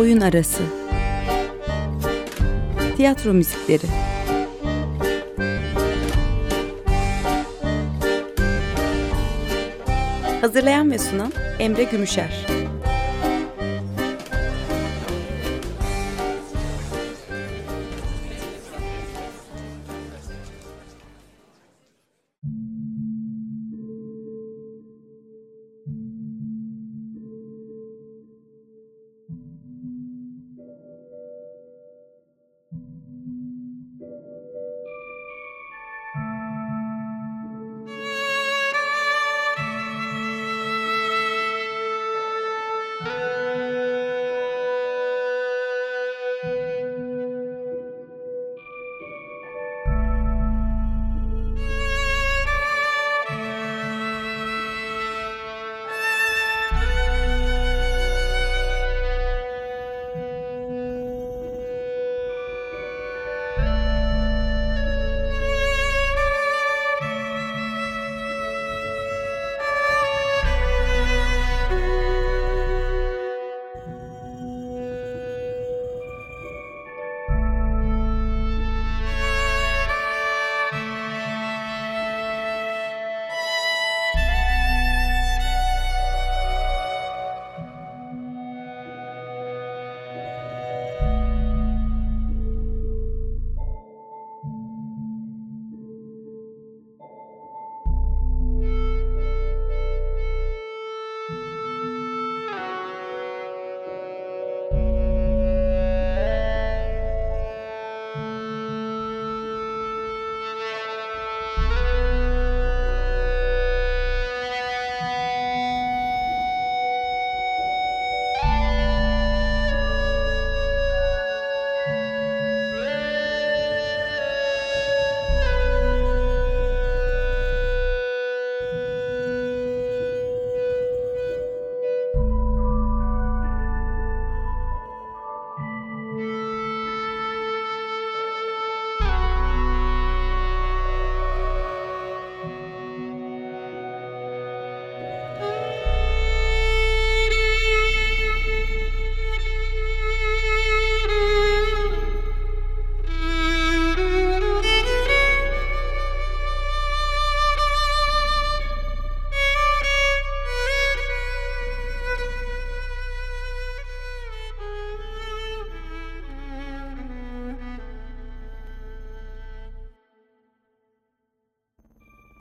Oyun Arası. Tiyatro Müzikleri. Hazırlayan ve sunan Emre Gümüşer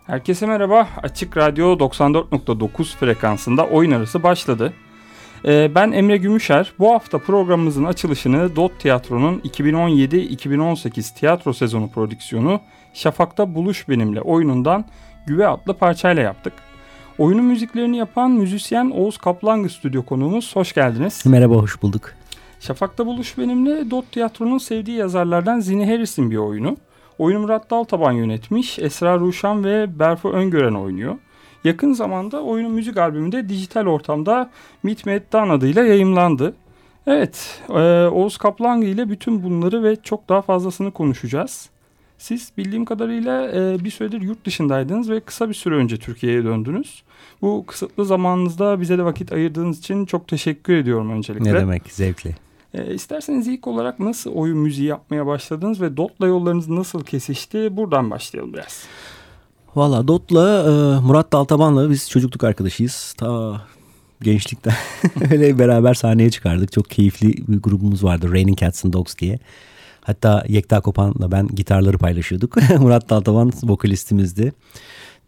Herkese merhaba. Açık Radyo 94.9 frekansında oyun arası başladı. Ee, ben Emre Gümüşer. Bu hafta programımızın açılışını Dot Tiyatro'nun 2017-2018 tiyatro sezonu prodüksiyonu Şafak'ta Buluş Benimle oyunundan Güve adlı parçayla yaptık. Oyunun müziklerini yapan müzisyen Oğuz Kaplangı stüdyo konuğumuz. Hoş geldiniz. Merhaba, hoş bulduk. Şafak'ta Buluş Benimle Dot Tiyatro'nun sevdiği yazarlardan Zini Harris'in bir oyunu. Oyunu Murat Daltaban yönetmiş, Esra Ruşan ve Berfu Öngören oynuyor. Yakın zamanda oyunun müzik albümünde dijital ortamda Meet Me Dan adıyla yayımlandı. Evet, e, Oğuz Kaplan ile bütün bunları ve çok daha fazlasını konuşacağız. Siz bildiğim kadarıyla e, bir süredir yurt dışındaydınız ve kısa bir süre önce Türkiye'ye döndünüz. Bu kısıtlı zamanınızda bize de vakit ayırdığınız için çok teşekkür ediyorum öncelikle. Ne demek, zevkli. E, isterseniz ilk olarak nasıl oyun müziği yapmaya başladınız ve Dot'la yollarınız nasıl kesişti? Buradan başlayalım biraz. Valla Dot'la e, Murat Daltaban'la biz çocukluk arkadaşıyız. Ta gençlikten öyle beraber sahneye çıkardık. Çok keyifli bir grubumuz vardı Raining Cats and Dogs diye. Hatta Yekta Kopan'la ben gitarları paylaşıyorduk. Murat Daltaban vokalistimizdi.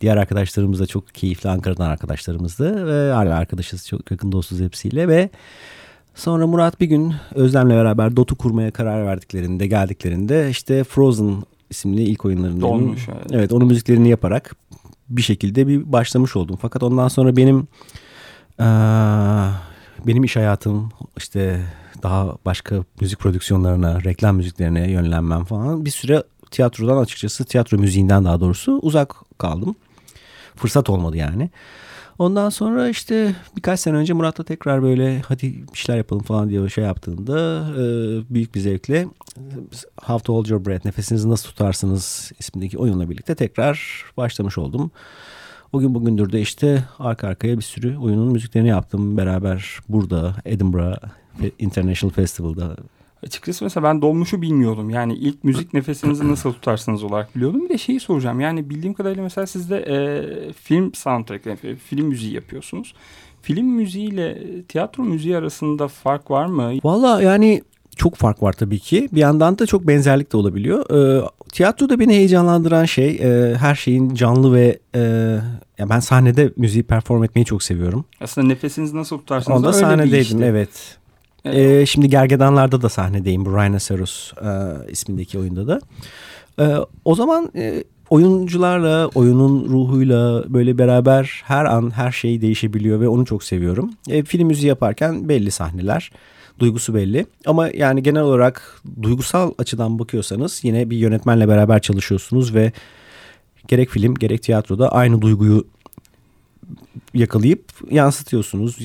Diğer arkadaşlarımız da çok keyifli Ankara'dan arkadaşlarımızdı. Ve hala arkadaşız çok yakın dostuz hepsiyle ve Sonra Murat bir gün Özlem'le beraber Dot'u kurmaya karar verdiklerinde geldiklerinde işte Frozen isimli ilk oyunlarında Dolmuş, evet. evet onun müziklerini yaparak bir şekilde bir başlamış oldum. Fakat ondan sonra benim ee, benim iş hayatım işte daha başka müzik prodüksiyonlarına, reklam müziklerine yönlenmem falan bir süre tiyatrodan açıkçası tiyatro müziğinden daha doğrusu uzak kaldım. Fırsat olmadı yani. Ondan sonra işte birkaç sene önce Murat'la tekrar böyle hadi işler yapalım falan diye şey yaptığında e, büyük bir zevkle How to Hold Your Breath nefesinizi nasıl tutarsınız ismindeki oyunla birlikte tekrar başlamış oldum. O gün bugündür de işte arka arkaya bir sürü oyunun müziklerini yaptım. Beraber burada Edinburgh International Festival'da Açıkçası mesela ben dolmuşu bilmiyordum. Yani ilk müzik nefesinizi nasıl tutarsınız olarak biliyordum. Bir de şeyi soracağım. Yani bildiğim kadarıyla mesela siz de e, film soundtrack, yani film müziği yapıyorsunuz. Film müziğiyle tiyatro müziği arasında fark var mı? Valla yani çok fark var tabii ki. Bir yandan da çok benzerlik de olabiliyor. Ee, tiyatroda beni heyecanlandıran şey e, her şeyin canlı ve e, ya ben sahnede müziği perform etmeyi çok seviyorum. Aslında nefesinizi nasıl tutarsınız Onda öyle sahnedeydim işte. evet. Evet. Ee, şimdi Gergedanlar'da da sahnedeyim bu Rhinoceros e, ismindeki oyunda da. E, o zaman e, oyuncularla, oyunun ruhuyla böyle beraber her an her şey değişebiliyor ve onu çok seviyorum. E, film müziği yaparken belli sahneler, duygusu belli. Ama yani genel olarak duygusal açıdan bakıyorsanız yine bir yönetmenle beraber çalışıyorsunuz ve gerek film gerek tiyatroda aynı duyguyu yakalayıp yansıtıyorsunuz.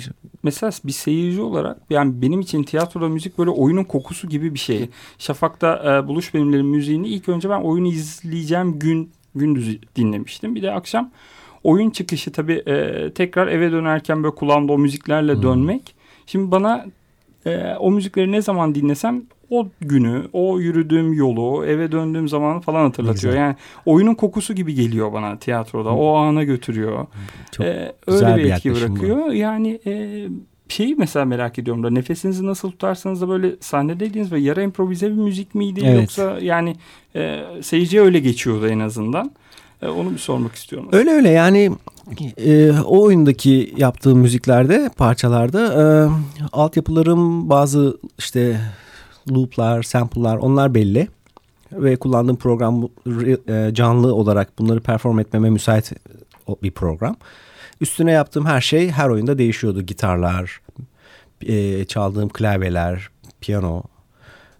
Mesela bir seyirci olarak yani benim için tiyatroda müzik böyle oyunun kokusu gibi bir şey. Şafak'ta e, Buluş Benimlerin müziğini ilk önce ben oyunu izleyeceğim gün gündüz dinlemiştim. Bir de akşam oyun çıkışı tabii e, tekrar eve dönerken böyle kulağımda o müziklerle Hmm. dönmek. Şimdi bana e, o müzikleri ne zaman dinlesem o günü, o yürüdüğüm yolu, eve döndüğüm zamanı falan hatırlatıyor. Güzel. Yani oyunun kokusu gibi geliyor bana tiyatroda. O ana götürüyor. Çok Ee, öyle bir, bir etki yaklaşım bu. bırakıyor. Yani e, şeyi mesela merak ediyorum da nefesinizi nasıl tutarsanız da böyle sahnedeydiniz ve yarı improvize bir müzik miydi Evet. yoksa yani e, seyirciye öyle geçiyordu en azından. E, onu bir sormak istiyorum. Öyle öyle yani e, o oyundaki yaptığım müziklerde parçalarda e, altyapılarım bazı işte looplar, sample'lar onlar belli. Ve kullandığım program e, canlı olarak bunları perform etmeme müsait bir program. Üstüne yaptığım her şey her oyunda değişiyordu. Gitarlar, e, çaldığım klavyeler, piyano,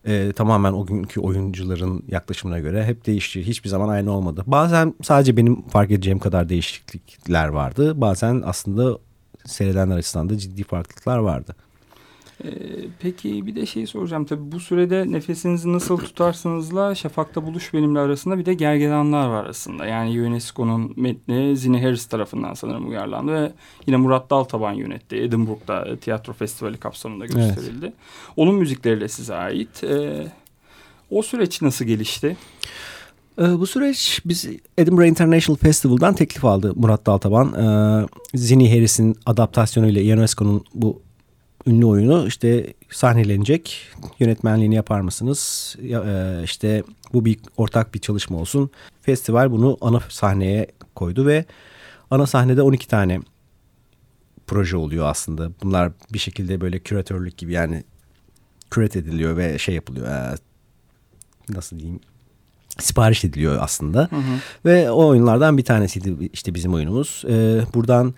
e, tamamen o günkü oyuncuların yaklaşımına göre hep değişti. Hiçbir zaman aynı olmadı. Bazen sadece benim fark edeceğim kadar değişiklikler vardı. Bazen aslında seyredenler açısından da ciddi farklılıklar vardı. E, peki bir de şey soracağım tabii bu sürede nefesinizi nasıl tutarsınızla Şafak'ta Buluş Benimle arasında bir de gergedanlar var arasında. Yani UNESCO'nun metni Zine Harris tarafından sanırım uyarlandı ve yine Murat Daltaban yönetti. Edinburgh'da e, tiyatro festivali kapsamında gösterildi. Onun müzikleri de size ait. E, o süreç nasıl gelişti? Ee, bu süreç biz Edinburgh International Festival'dan teklif aldı Murat Daltaban. Ee, Zinni Harris'in adaptasyonuyla UNESCO'nun bu ünlü oyunu işte sahnelenecek. Yönetmenliğini yapar mısınız? E, işte bu bir ortak bir çalışma olsun. Festival bunu ana sahneye koydu ve ana sahnede 12 tane proje oluyor aslında. Bunlar bir şekilde böyle küratörlük gibi yani küret ediliyor ve şey yapılıyor. e, nasıl diyeyim? Sipariş ediliyor aslında. Ve o oyunlardan bir tanesiydi işte bizim oyunumuz. Ee, buradan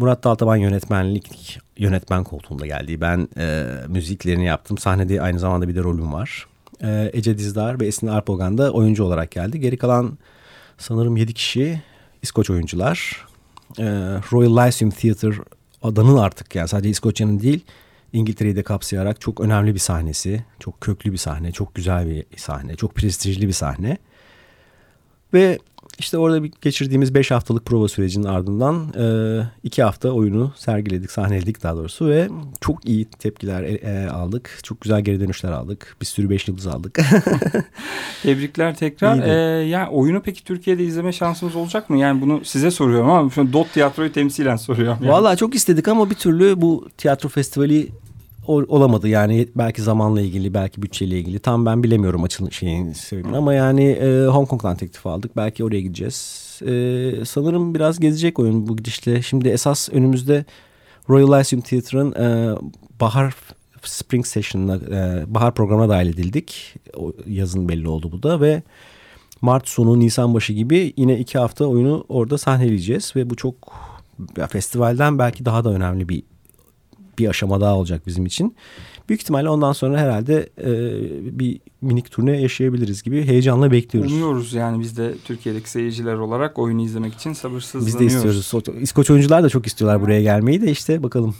Murat Daltaban yönetmenlik yönetmen koltuğunda geldi. Ben e, müziklerini yaptım. Sahnede aynı zamanda bir de rolüm var. Ee, Ece Dizdar ve Esin Arpogan da oyuncu olarak geldi. Geri kalan sanırım 7 kişi İskoç oyuncular. Ee, Royal Lyceum Theatre adanın artık yani sadece İskoçya'nın değil İngiltere'yi de kapsayarak çok önemli bir sahnesi. Çok köklü bir sahne, çok güzel bir sahne, çok prestijli bir sahne. Ve işte orada bir geçirdiğimiz 5 haftalık prova sürecinin ardından 2 hafta oyunu sergiledik, sahneledik daha doğrusu ve çok iyi tepkiler e, e, aldık. Çok güzel geri dönüşler aldık. Bir sürü 5 yıldız aldık. Tebrikler tekrar. Ee, yani oyunu peki Türkiye'de izleme şansımız olacak mı? Yani bunu size soruyorum ama şu an Dot Tiyatro'yu temsilen soruyorum. Yani. Vallahi çok istedik ama bir türlü bu tiyatro festivali olamadı. Yani belki zamanla ilgili belki bütçeyle ilgili. Tam ben bilemiyorum açılış şeyin sebebini. Ama yani e, Hong Kong'dan teklif aldık. Belki oraya gideceğiz. E, sanırım biraz gezecek oyun bu gidişle. Şimdi esas önümüzde Royal Lyceum Theatre'ın e, bahar Spring Session'ına e, bahar programına dahil edildik. O, yazın belli oldu bu da ve Mart sonu Nisan başı gibi yine iki hafta oyunu orada sahneleyeceğiz ve bu çok ya festivalden belki daha da önemli bir bir aşama daha olacak bizim için. Büyük ihtimalle ondan sonra herhalde e, bir minik turne yaşayabiliriz gibi heyecanla bekliyoruz. Umuyoruz yani biz de Türkiye'deki seyirciler olarak oyunu izlemek için sabırsızlanıyoruz. Biz de istiyoruz. İskoç oyuncular da çok istiyorlar buraya gelmeyi de işte bakalım.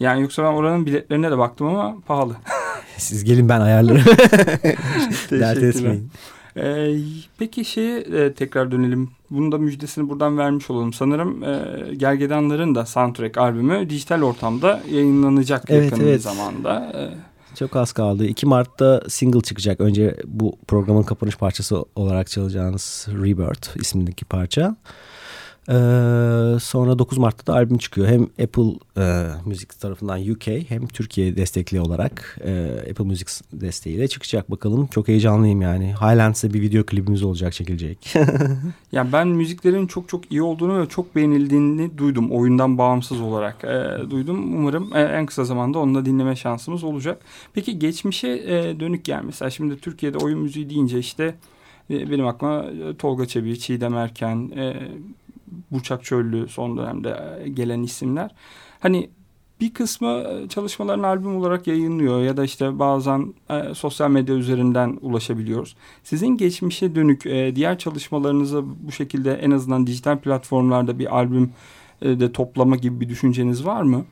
Yani yoksa ben oranın biletlerine de baktım ama pahalı. Siz gelin ben ayarlarım. Dert etmeyin. Ee, peki şeye e, tekrar dönelim. Bunun da müjdesini buradan vermiş olalım. Sanırım e, Gergedanların da soundtrack albümü dijital ortamda yayınlanacak Evet, yakın bir evet. zamanda. Ee, Çok az kaldı. 2 Mart'ta single çıkacak. Önce bu programın kapanış parçası olarak çalacağınız Rebirth ismindeki parça. Ee, sonra 9 Mart'ta da albüm çıkıyor. Hem Apple e, Müzik tarafından UK hem Türkiye destekli olarak e, Apple Müzik desteğiyle çıkacak. Bakalım çok heyecanlıyım yani. Highlands'e bir video klibimiz olacak çekilecek. Yani ben müziklerin çok çok iyi olduğunu ve çok beğenildiğini duydum. Oyundan bağımsız olarak e, duydum. Umarım e, en kısa zamanda onu da dinleme şansımız olacak. Peki geçmişe e, dönük yani mesela şimdi Türkiye'de oyun müziği deyince işte e, benim aklıma e, Tolga Çevik, Çiğdem Erken, e, Burçak Çöllü son dönemde e, gelen isimler. Hani bir kısmı e, çalışmalarını albüm olarak yayınlıyor ya da işte bazen e, sosyal medya üzerinden ulaşabiliyoruz. Sizin geçmişe dönük e, diğer çalışmalarınızı bu şekilde en azından dijital platformlarda bir albüm e, de toplama gibi bir düşünceniz var mı?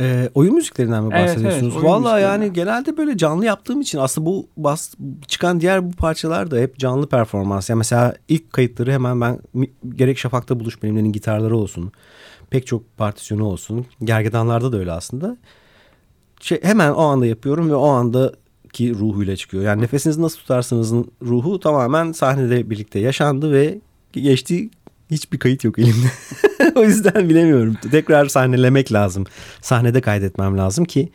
Ee, oyun müziklerinden mi Evet, bahsediyorsunuz? evet, oyun Valla yani genelde böyle canlı yaptığım için aslında bu bas, çıkan diğer bu parçalar da hep canlı performans. Yani mesela ilk kayıtları hemen ben gerek Şafak'ta Buluş benimlerin gitarları olsun. Pek çok partisyonu olsun. Gergedanlarda da öyle aslında. Şey, hemen o anda yapıyorum ve o andaki ruhuyla çıkıyor. Yani nefesinizi nasıl tutarsanızın ruhu tamamen sahnede birlikte yaşandı ve geçti hiçbir kayıt yok elimde. o yüzden bilemiyorum. Tekrar sahnelemek lazım. Sahnede kaydetmem lazım ki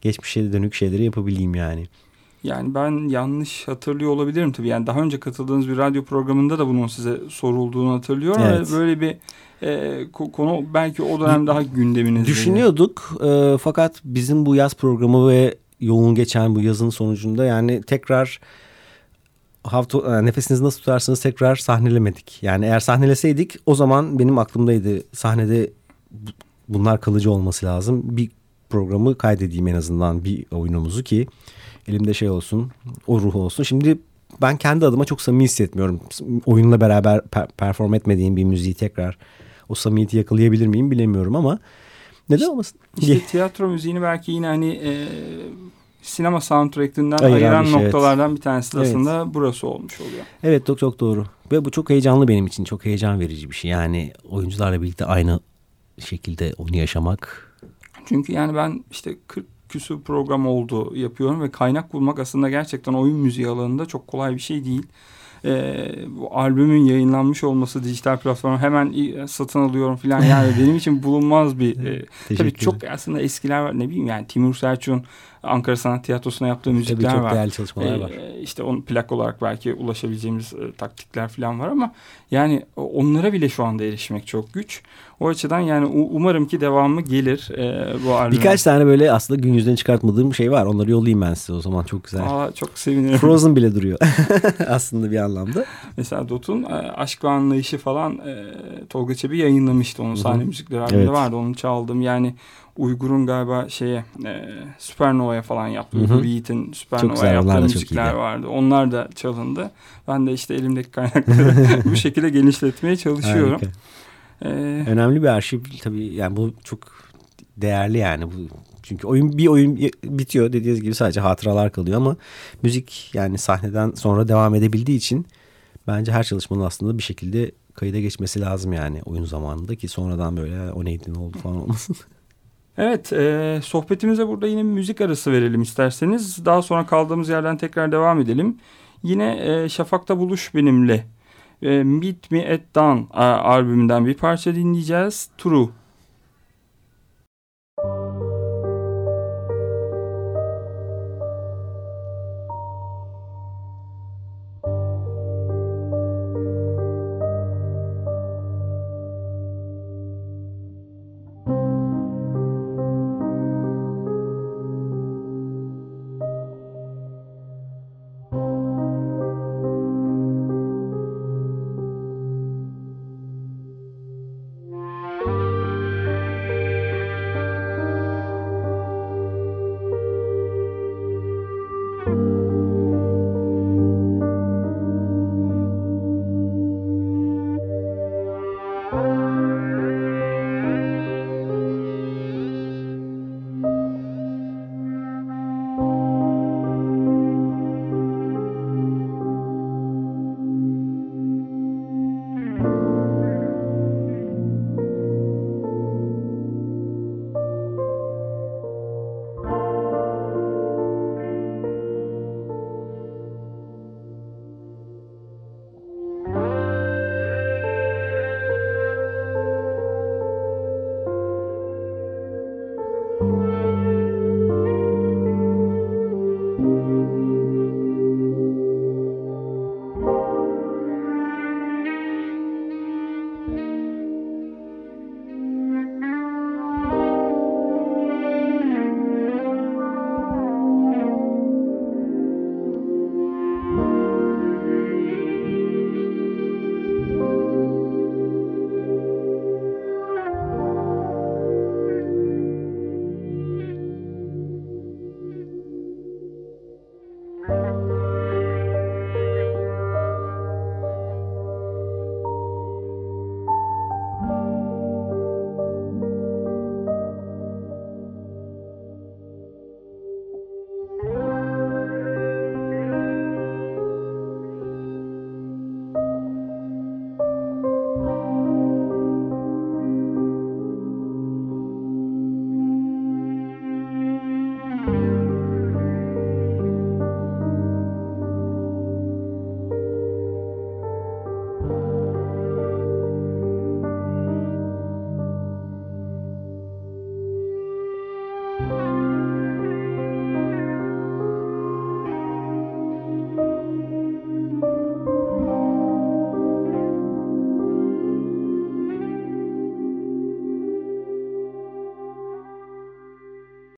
geçmişe dönük şeyleri yapabileyim yani. Yani ben yanlış hatırlıyor olabilirim tabii. Yani daha önce katıldığınız bir radyo programında da bunun size sorulduğunu hatırlıyorum. Evet. Ve böyle bir e, ko- konu belki o dönem daha gündeminizde. Düşünüyorduk e, fakat bizim bu yaz programı ve yoğun geçen bu yazın sonucunda yani tekrar hafta e, nefesinizi nasıl tutarsınız tekrar sahnelemedik. Yani eğer sahneleseydik o zaman benim aklımdaydı sahnede bu- bunlar kalıcı olması lazım. Bir programı kaydedeyim en azından bir oyunumuzu ki elimde şey olsun o ruh olsun. Şimdi ben kendi adıma çok samimi hissetmiyorum. Oyunla beraber per- perform etmediğim bir müziği tekrar o samimiyeti yakalayabilir miyim bilemiyorum ama neden olmasın? İşte tiyatro müziğini belki yine hani e, sinema soundtrackinden Ayıran şey, evet. noktalardan bir tanesi Evet. aslında burası olmuş oluyor. Evet çok çok doğru. Ve bu çok heyecanlı benim için. Çok heyecan verici bir şey. Yani oyuncularla birlikte aynı şekilde onu yaşamak. Çünkü yani ben işte 40 küsur program oldu yapıyorum ve kaynak bulmak aslında gerçekten oyun müziği alanında çok kolay bir şey değil. Ee, bu albümün yayınlanmış olması dijital platforma hemen satın alıyorum falan yani benim için bulunmaz bir e, tabii çok aslında eskiler var ne bileyim yani Timur Selçuk'un Ankara Sanat Tiyatrosu'na yaptığı Tabii müzikler çok var. değerli çalışmalar Ee, var. işte onun plak olarak belki ulaşabileceğimiz e, taktikler falan var ama yani onlara bile şu anda erişmek çok güç. O açıdan yani umarım ki devamı gelir e, bu albümün. Birkaç tane böyle aslında gün yüzüne çıkartmadığım şey var. Onları yollayayım ben size o zaman. Çok güzel. Aa, çok sevinirim. Frozen bile duruyor aslında bir anlamda. Mesela Dot'un e, Aşk ve Anlayışı falan e, Tolga Çebi yayınlamıştı. Onun sahne müzikleri albümü Evet. vardı. Onu çaldım. Yani Uygur'un galiba şeye e, Supernova'ya falan hı. Uygur Yiğit'in Supernova'ya yaptığı müzikler vardı. Onlar da çalındı. Ben de işte elimdeki kaynakları bu şekilde genişletmeye çalışıyorum. Harika. E, Önemli bir arşiv tabii. Yani bu çok değerli yani. bu Çünkü oyun bir oyun bitiyor dediğiniz gibi sadece hatıralar kalıyor ama müzik yani sahneden sonra devam edebildiği için bence her çalışmanın aslında bir şekilde kayıda geçmesi lazım yani oyun zamanında ki sonradan böyle o neydi ne oldu falan olmasın. Evet, e, sohbetimize burada yine müzik arası verelim isterseniz. Daha sonra kaldığımız yerden tekrar devam edelim. Yine e, Şafak'ta Buluş benimle. E, Meet Me at Dawn a- albümünden bir parça dinleyeceğiz. True.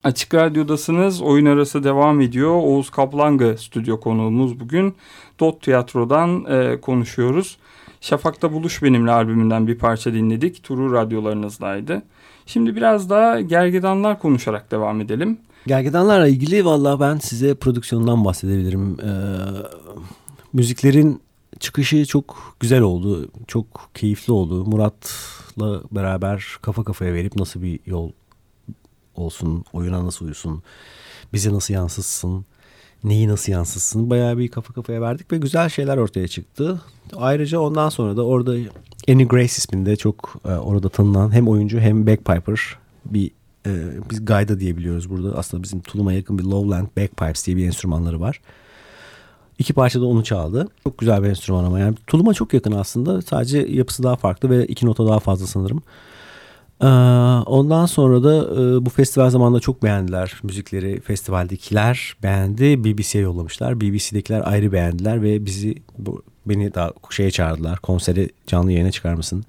Açık Radyo'dasınız. Oyun arası devam ediyor. Oğuz Kaplangı stüdyo konuğumuz bugün. Dot Tiyatro'dan e, konuşuyoruz. Şafak'ta Buluş Benimle albümünden bir parça dinledik. Turu radyolarınızdaydı. Şimdi biraz daha gergedanlar konuşarak devam edelim. Gergedanlarla ilgili valla ben size prodüksiyondan bahsedebilirim. Ee, müziklerin çıkışı çok güzel oldu. Çok keyifli oldu. Murat'la beraber kafa kafaya verip nasıl bir yol olsun, oyuna nasıl uyusun, bize nasıl yansıtsın, neyi nasıl yansıtsın bayağı bir kafa kafaya verdik ve güzel şeyler ortaya çıktı. Ayrıca ondan sonra da orada Annie Grace isminde çok e, orada tanınan hem oyuncu hem bagpiper bir e, biz gayda diyebiliyoruz burada. Aslında bizim tuluma yakın bir lowland bagpipes diye bir enstrümanları var. İki parça da onu çaldı. Çok güzel bir enstrüman ama yani tuluma çok yakın aslında. Sadece yapısı daha farklı ve iki nota daha fazla sanırım. Ee, ondan sonra da e, bu festival zamanında çok beğendiler müzikleri. Festivaldekiler beğendi. BBC'ye yollamışlar. BBC'dekiler ayrı beğendiler ve bizi bu, beni daha şeye çağırdılar. Konseri canlı yayına çıkar mısın?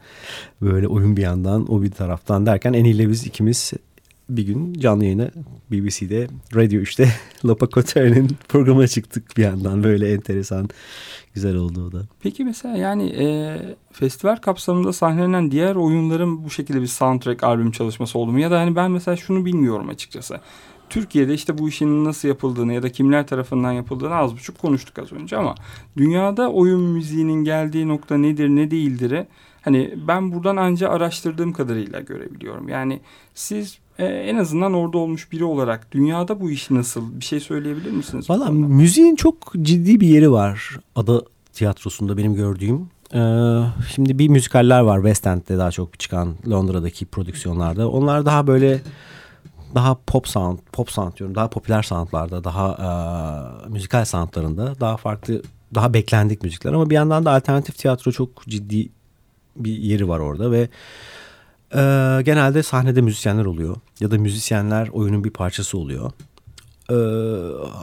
Böyle oyun bir yandan o bir taraftan derken en ile biz ikimiz bir gün canlı yayına BBC'de Radio 3'te Lapa Coter'in programına çıktık bir yandan. Böyle enteresan, güzel oldu o da. Peki mesela yani e, festival kapsamında sahnelenen diğer oyunların bu şekilde bir soundtrack albüm çalışması oldu mu? Ya da hani ben mesela şunu bilmiyorum açıkçası. Türkiye'de işte bu işin nasıl yapıldığını ya da kimler tarafından yapıldığını az buçuk konuştuk az önce ama dünyada oyun müziğinin geldiği nokta nedir ne değildir hani ben buradan anca araştırdığım kadarıyla görebiliyorum. Yani siz e, en azından orada olmuş biri olarak dünyada bu iş nasıl bir şey söyleyebilir misiniz? Valla müziğin çok ciddi bir yeri var ada tiyatrosunda benim gördüğüm. Ee, şimdi bir müzikaller var West End'de daha çok çıkan Londra'daki prodüksiyonlarda. Onlar daha böyle daha pop sound, pop sound diyorum. Daha popüler soundlarda, daha e, müzikal soundlarında daha farklı, daha beklendik müzikler. Ama bir yandan da alternatif tiyatro çok ciddi bir yeri var orada ve e, genelde sahnede müzisyenler oluyor ya da müzisyenler oyunun bir parçası oluyor. E,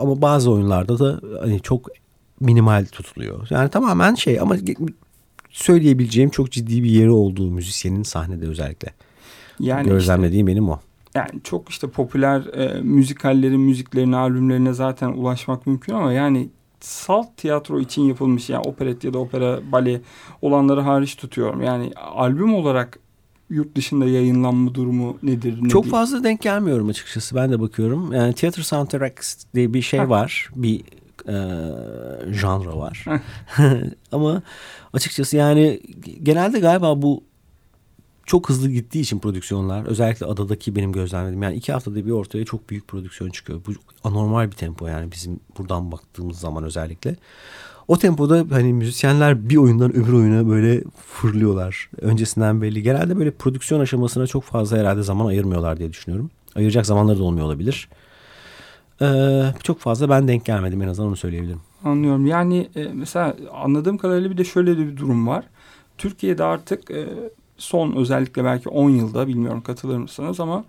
ama bazı oyunlarda da hani çok minimal tutuluyor. Yani tamamen şey ama söyleyebileceğim çok ciddi bir yeri olduğu müzisyenin sahnede özellikle. Yani Gözlemlediğim işte, benim o. Yani çok işte popüler e, müzikallerin müziklerine, albümlerine zaten ulaşmak mümkün ama yani salt tiyatro için yapılmış yani operet ya da opera bale olanları hariç tutuyorum. Yani albüm olarak yurt dışında yayınlanma durumu nedir? Ne Çok değil? fazla denk gelmiyorum açıkçası. Ben de bakıyorum. Yani Theater Soundtracks diye bir şey var. Bir e, janra var. Ama açıkçası yani genelde galiba bu çok hızlı gittiği için prodüksiyonlar özellikle adadaki benim gözlemlediğim yani iki haftada bir ortaya çok büyük prodüksiyon çıkıyor. Bu anormal bir tempo yani bizim buradan baktığımız zaman özellikle. O tempoda hani müzisyenler bir oyundan öbür oyuna böyle fırlıyorlar. Öncesinden belli. Genelde böyle prodüksiyon aşamasına çok fazla herhalde zaman ayırmıyorlar diye düşünüyorum. Ayıracak zamanları da olmuyor olabilir. Ee, çok fazla ben denk gelmedim en azından onu söyleyebilirim. Anlıyorum. Yani e, mesela anladığım kadarıyla bir de şöyle bir durum var. Türkiye'de artık e, son özellikle belki 10 yılda bilmiyorum katılır mısınız ama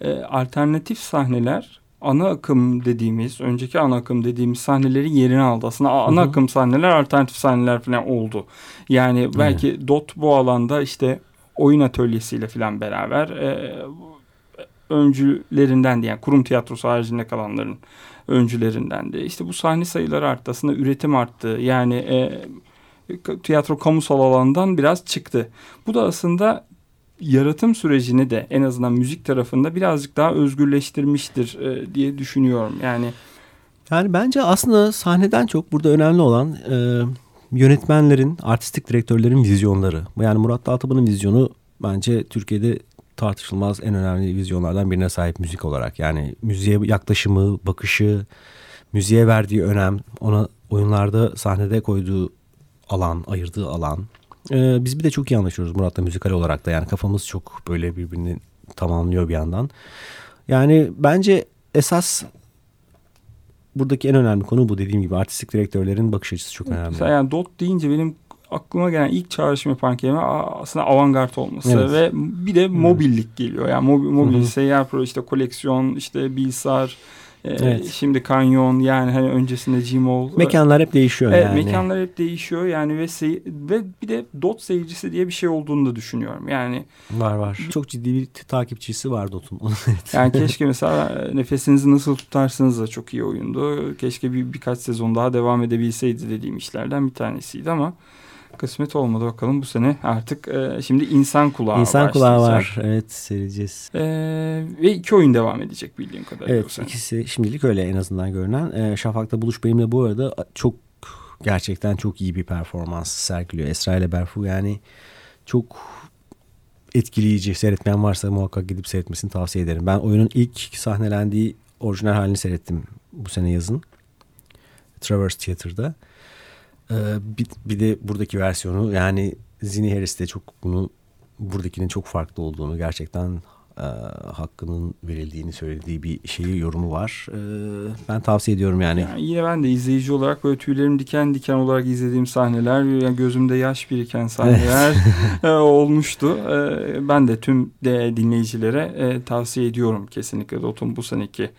e, alternatif sahneler ana akım dediğimiz, önceki ana akım dediğimiz sahnelerin yerini aldı. Aslında ana Hı-hı. akım sahneler alternatif sahneler falan oldu. Yani belki Hı-hı. DOT bu alanda işte oyun atölyesiyle falan beraber e, öncülerinden diye yani kurum tiyatrosu haricinde kalanların öncülerinden de işte bu sahne sayıları arttı. Aslında üretim arttı. Yani e, tiyatro kamusal alandan biraz çıktı. Bu da aslında yaratım sürecini de en azından müzik tarafında birazcık daha özgürleştirmiştir e, diye düşünüyorum. Yani yani bence aslında sahneden çok burada önemli olan e, yönetmenlerin, artistik direktörlerin vizyonları. Yani Murat Daltaban'ın vizyonu bence Türkiye'de tartışılmaz en önemli vizyonlardan birine sahip müzik olarak. Yani müziğe yaklaşımı, bakışı, müziğe verdiği önem, ona oyunlarda sahnede koyduğu alan, ayırdığı alan. Ee, biz bir de çok iyi anlaşıyoruz Murat'la müzikal olarak da. Yani kafamız çok böyle birbirini tamamlıyor bir yandan. Yani bence esas buradaki en önemli konu bu dediğim gibi artistik direktörlerin bakış açısı çok önemli. Mesela yani dot deyince benim aklıma gelen ilk çağrışım yapan kelime aslında avantgard olması evet. ve bir de mobillik geliyor. Yani mobil, mobil seyyar proje işte koleksiyon işte bilgisayar Ee, Evet. Şimdi Kanyon yani hani öncesinde Gmall. Mekanlar hep değişiyor Evet, yani. mekanlar hep değişiyor yani ve sey- ve bir de dot seyircisi diye bir şey olduğunu da düşünüyorum. Yani Var var. Çok ciddi bir takipçisi var Dot'un. yani keşke mesela nefesinizi nasıl tutarsınız da çok iyi oyundu. Keşke bir birkaç sezon daha devam edebilseydi dediğim işlerden bir tanesiydi ama kısmet olmadı bakalım bu sene artık e, şimdi insan kulağı İnsan kulağı başlayacak. var. Evet seyredeceğiz. E, ve iki oyun devam edecek bildiğim kadarıyla bu Evet sene. ikisi şimdilik öyle en azından görünen. Ee, Şafak'ta Buluş benimle bu arada çok gerçekten çok iyi bir performans sergiliyor. Esra ile Berfu yani çok etkileyici. Seyretmeyen varsa muhakkak gidip seyretmesini tavsiye ederim. Ben oyunun ilk sahnelendiği orijinal halini seyrettim bu sene yazın. Traverse Theater'da. Ee, bir, bir de buradaki versiyonu yani Zini Harris de çok bunu buradakinin çok farklı olduğunu gerçekten e, hakkının verildiğini söylediği bir şeyi yorumu var. E, ben tavsiye ediyorum yani. Yani yine ben de izleyici olarak böyle tüylerim diken diken olarak izlediğim sahneler, yani gözümde yaş biriken sahneler e, olmuştu. E, ben de tüm de dinleyicilere e, tavsiye ediyorum kesinlikle Dot'un bu seneki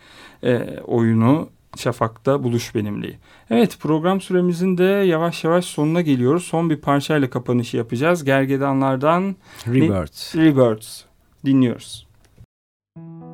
e, oyunu Şafak'ta Buluş Benimle'yi. Evet program süremizin de yavaş yavaş sonuna geliyoruz. Son bir parçayla kapanışı yapacağız. Gergedanlardan Rebirth. Rebirths dinliyoruz. Thank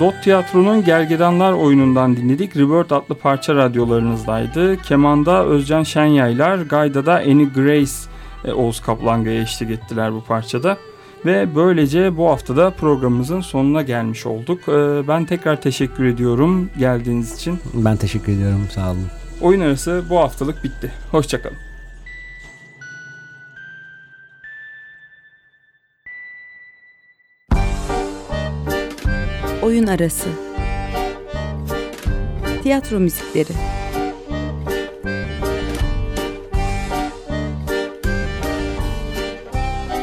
Dot Tiyatro'nun Gergedanlar oyunundan dinledik. Rebirth adlı parça radyolarınızdaydı. Kemanda Özcan Şenyaylar, Gayda da Annie Grace e, Oğuz Kaplanga'ya eşlik ettiler bu parçada. Ve böylece bu haftada programımızın sonuna gelmiş olduk. E, ben tekrar teşekkür ediyorum geldiğiniz için. Ben teşekkür ediyorum sağ olun. Oyun arası bu haftalık bitti. Hoşçakalın. Oyun arası. Tiyatro müzikleri.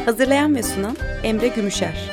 Hazırlayan ve sunan Emre Gümüşer.